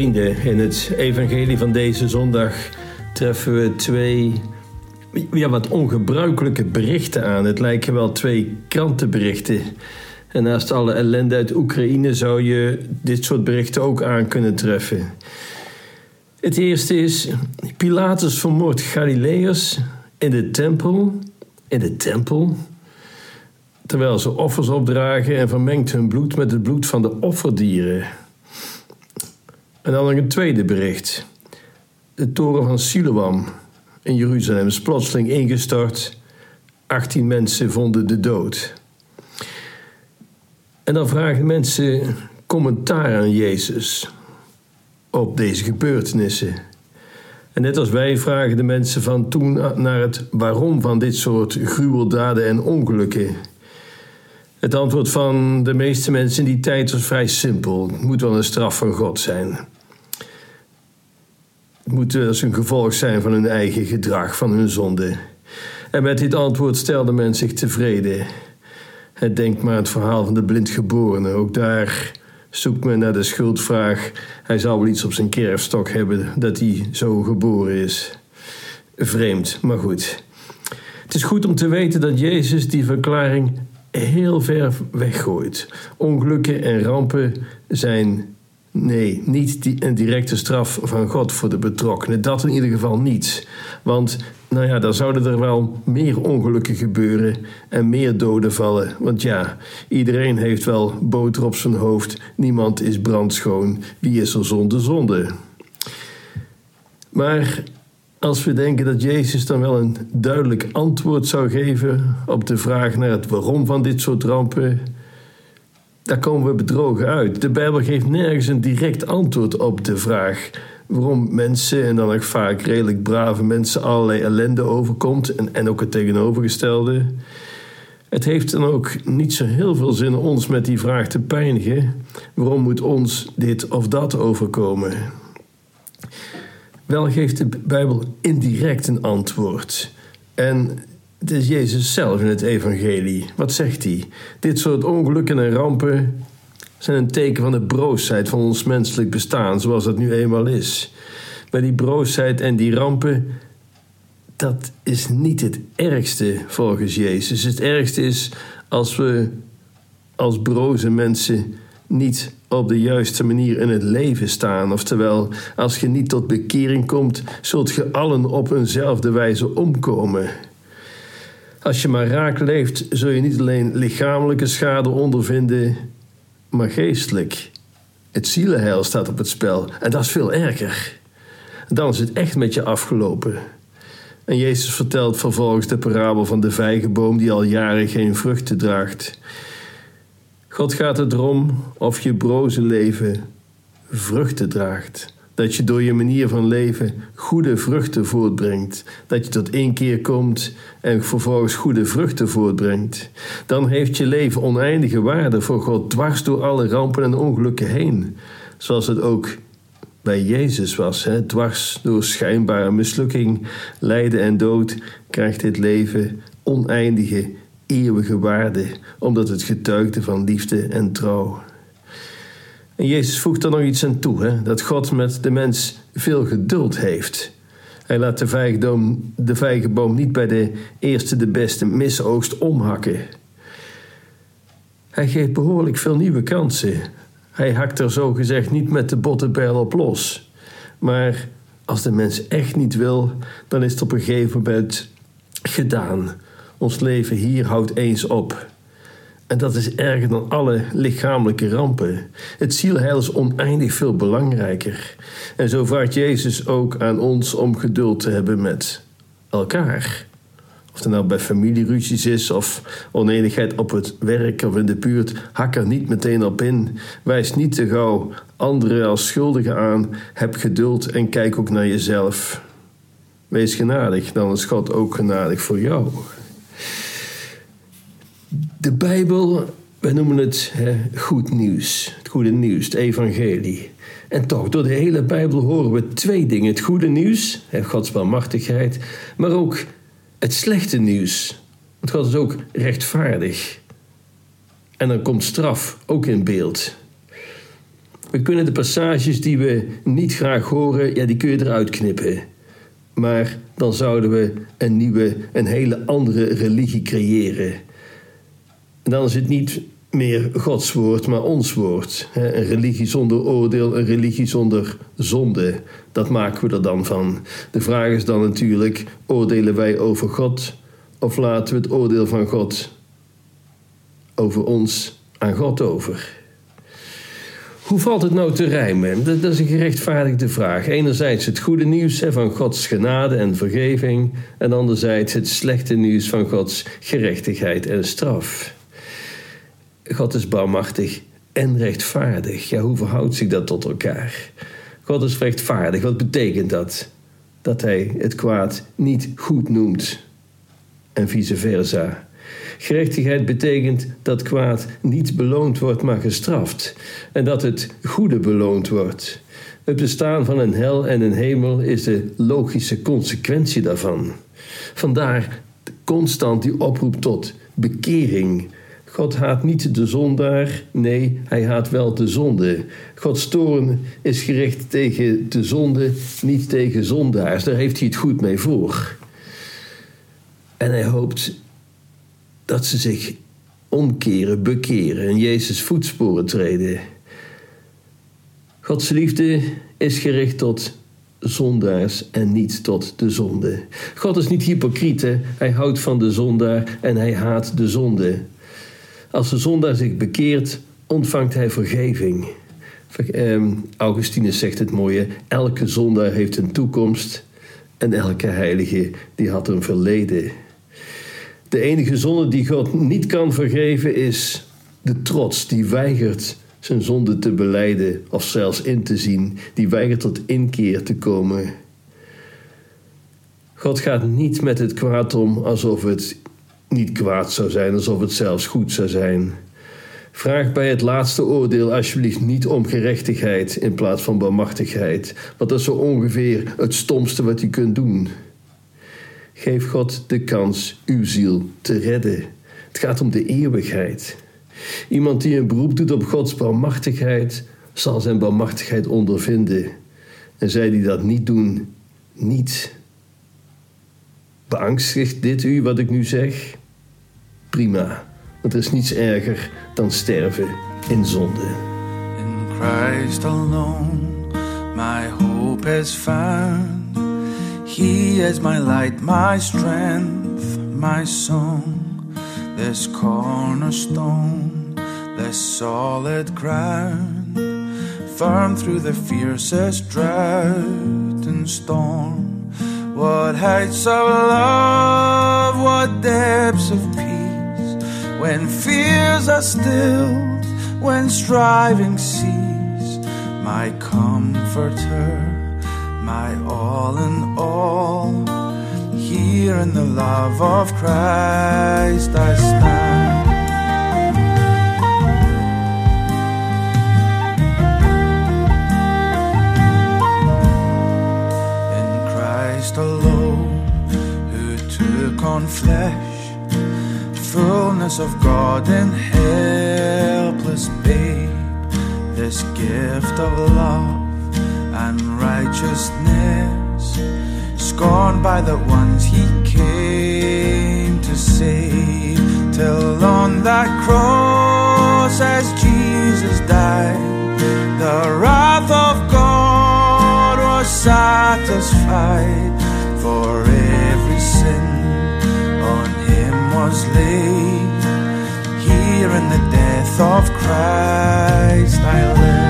Vrienden, in het evangelie van deze zondag treffen we twee ja, wat ongebruikelijke berichten aan. Het lijken wel twee krantenberichten. En naast alle ellende uit Oekraïne zou je dit soort berichten ook aan kunnen treffen. Het eerste is: Pilatus vermoordt Galileërs in de tempel. In de tempel. Terwijl ze offers opdragen en vermengt hun bloed met het bloed van de offerdieren. En dan nog een tweede bericht. De toren van Siloam in Jeruzalem is plotseling ingestort. 18 mensen vonden de dood. En dan vragen mensen commentaar aan Jezus op deze gebeurtenissen. En net als wij vragen de mensen van toen naar het waarom van dit soort gruweldaden en ongelukken. Het antwoord van de meeste mensen in die tijd was vrij simpel. Het moet wel een straf van God zijn. Het moet als een gevolg zijn van hun eigen gedrag, van hun zonde. En met dit antwoord stelde men zich tevreden. Het denkt maar het verhaal van de blindgeborene. Ook daar zoekt men naar de schuldvraag. Hij zou wel iets op zijn kerfstok hebben dat hij zo geboren is. Vreemd, maar goed. Het is goed om te weten dat Jezus die verklaring heel ver weggooit. Ongelukken en rampen zijn, nee, niet die, een directe straf van God voor de betrokkenen. Dat in ieder geval niet. Want, nou ja, dan zouden er wel meer ongelukken gebeuren en meer doden vallen. Want ja, iedereen heeft wel boter op zijn hoofd. Niemand is brandschoon. Wie is er zonder zonde? Maar als we denken dat Jezus dan wel een duidelijk antwoord zou geven op de vraag naar het waarom van dit soort rampen, daar komen we bedrogen uit. De Bijbel geeft nergens een direct antwoord op de vraag waarom mensen, en dan ook vaak redelijk brave mensen, allerlei ellende overkomt en, en ook het tegenovergestelde. Het heeft dan ook niet zo heel veel zin ons met die vraag te pijnigen. Waarom moet ons dit of dat overkomen? Wel geeft de Bijbel indirect een antwoord. En het is Jezus zelf in het evangelie. Wat zegt hij? Dit soort ongelukken en rampen zijn een teken van de broosheid van ons menselijk bestaan, zoals dat nu eenmaal is. Maar die broosheid en die rampen, dat is niet het ergste volgens Jezus. Het ergste is als we als broze mensen niet op de juiste manier in het leven staan. Oftewel, als je niet tot bekering komt, zult je allen op eenzelfde wijze omkomen. Als je maar raak leeft, zul je niet alleen lichamelijke schade ondervinden, maar geestelijk. Het zielenheil staat op het spel en dat is veel erger. Dan is het echt met je afgelopen. En Jezus vertelt vervolgens de parabel van de vijgenboom die al jaren geen vruchten draagt. God gaat het erom of je broze leven vruchten draagt. Dat je door je manier van leven goede vruchten voortbrengt. Dat je tot één keer komt en vervolgens goede vruchten voortbrengt. Dan heeft je leven oneindige waarde voor God dwars door alle rampen en ongelukken heen. Zoals het ook bij Jezus was. Hè? Dwars door schijnbare mislukking, lijden en dood krijgt dit leven oneindige eeuwige waarde, omdat het getuigde van liefde en trouw. En Jezus voegt er nog iets aan toe: hè? dat God met de mens veel geduld heeft. Hij laat de vijgenboom, de vijgenboom niet bij de eerste de beste misoogst omhakken. Hij geeft behoorlijk veel nieuwe kansen. Hij hakt er zo gezegd niet met de bottenbijl op los. Maar als de mens echt niet wil, dan is het op een gegeven moment gedaan. Ons leven hier houdt eens op. En dat is erger dan alle lichamelijke rampen. Het zielheil is oneindig veel belangrijker. En zo vraagt Jezus ook aan ons om geduld te hebben met elkaar. Of het nou bij familieruzies is of oneenigheid op het werk of in de buurt, hak er niet meteen op in. Wijs niet te gauw anderen als schuldigen aan. Heb geduld en kijk ook naar jezelf. Wees genadig, dan is God ook genadig voor jou. De Bijbel, wij noemen het goed nieuws. Het goede nieuws, het evangelie. En toch, door de hele Bijbel horen we twee dingen. Het goede nieuws, hè, Gods barmhartigheid, maar ook het slechte nieuws. Want God is ook rechtvaardig. En dan komt straf ook in beeld. We kunnen de passages die we niet graag horen, ja, die kun je eruit knippen. Maar dan zouden we een nieuwe, een hele andere religie creëren. Dan is het niet meer Gods woord, maar ons woord. Een religie zonder oordeel, een religie zonder zonde. Dat maken we er dan van. De vraag is dan natuurlijk: oordelen wij over God of laten we het oordeel van God over ons aan God over? Hoe valt het nou te rijmen? Dat, is een gerechtvaardigde vraag. Enerzijds het goede nieuws van Gods genade en vergeving, en anderzijds het slechte nieuws van Gods gerechtigheid en straf. God is bouwmachtig en rechtvaardig. Ja, hoe verhoudt zich dat tot elkaar? God is rechtvaardig. Wat betekent dat? Dat hij het kwaad niet goed noemt en vice versa. Gerechtigheid betekent dat kwaad niet beloond wordt, maar gestraft. En dat het goede beloond wordt. Het bestaan van een hel en een hemel is de logische consequentie daarvan. Vandaar constant die oproep tot bekering. God haat niet de zondaar, nee, hij haat wel de zonde. Gods toorn is gericht tegen de zonde, niet tegen zondaars. Daar heeft hij het goed mee voor. En hij hoopt dat ze zich omkeren, bekeren en Jezus voetsporen treden. Gods liefde is gericht tot zondaars en niet tot de zonde. God is niet hypocriet, hij houdt van de zondaar en hij haat de zonde. Als de zondaar zich bekeert, ontvangt hij vergeving. Ehm, Augustinus zegt het mooie: elke zondaar heeft een toekomst en elke heilige die had een verleden. De enige zonde die God niet kan vergeven is de trots die weigert zijn zonde te beleiden of zelfs in te zien, die weigert tot inkeer te komen. God gaat niet met het kwaad om alsof het niet kwaad zou zijn, alsof het zelfs goed zou zijn. Vraag bij het laatste oordeel alsjeblieft niet om gerechtigheid in plaats van barmachtigheid, want dat is zo ongeveer het stomste wat je kunt doen. Geef God de kans uw ziel te redden. Het gaat om de eeuwigheid. Iemand die een beroep doet op Gods barmachtigheid, zal zijn barmachtigheid ondervinden. En zij die dat niet doen, niet. Beangstigt dit u wat ik nu zeg? Prima, want er is niets erger dan sterven in zonde. In Christ alone, my hope is found. He is my light, my strength, my song, this cornerstone, this solid ground, firm through the fiercest drought and storm. What heights of love, what depths of peace, when fears are stilled, when striving cease, my comforter my all in all. Here in the love of Christ I stand. In Christ alone, who took on flesh, of God in helpless babe, this gift of love and righteousness, scorned by the ones he came to save. Till on that cross, as Jesus died, the wrath of God was satisfied. For every sin on him was laid. Here in the of Christ I live.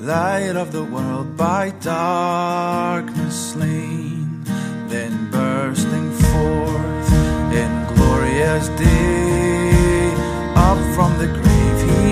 light of the world by darkness slain, then bursting forth in glorious day, up from the grave he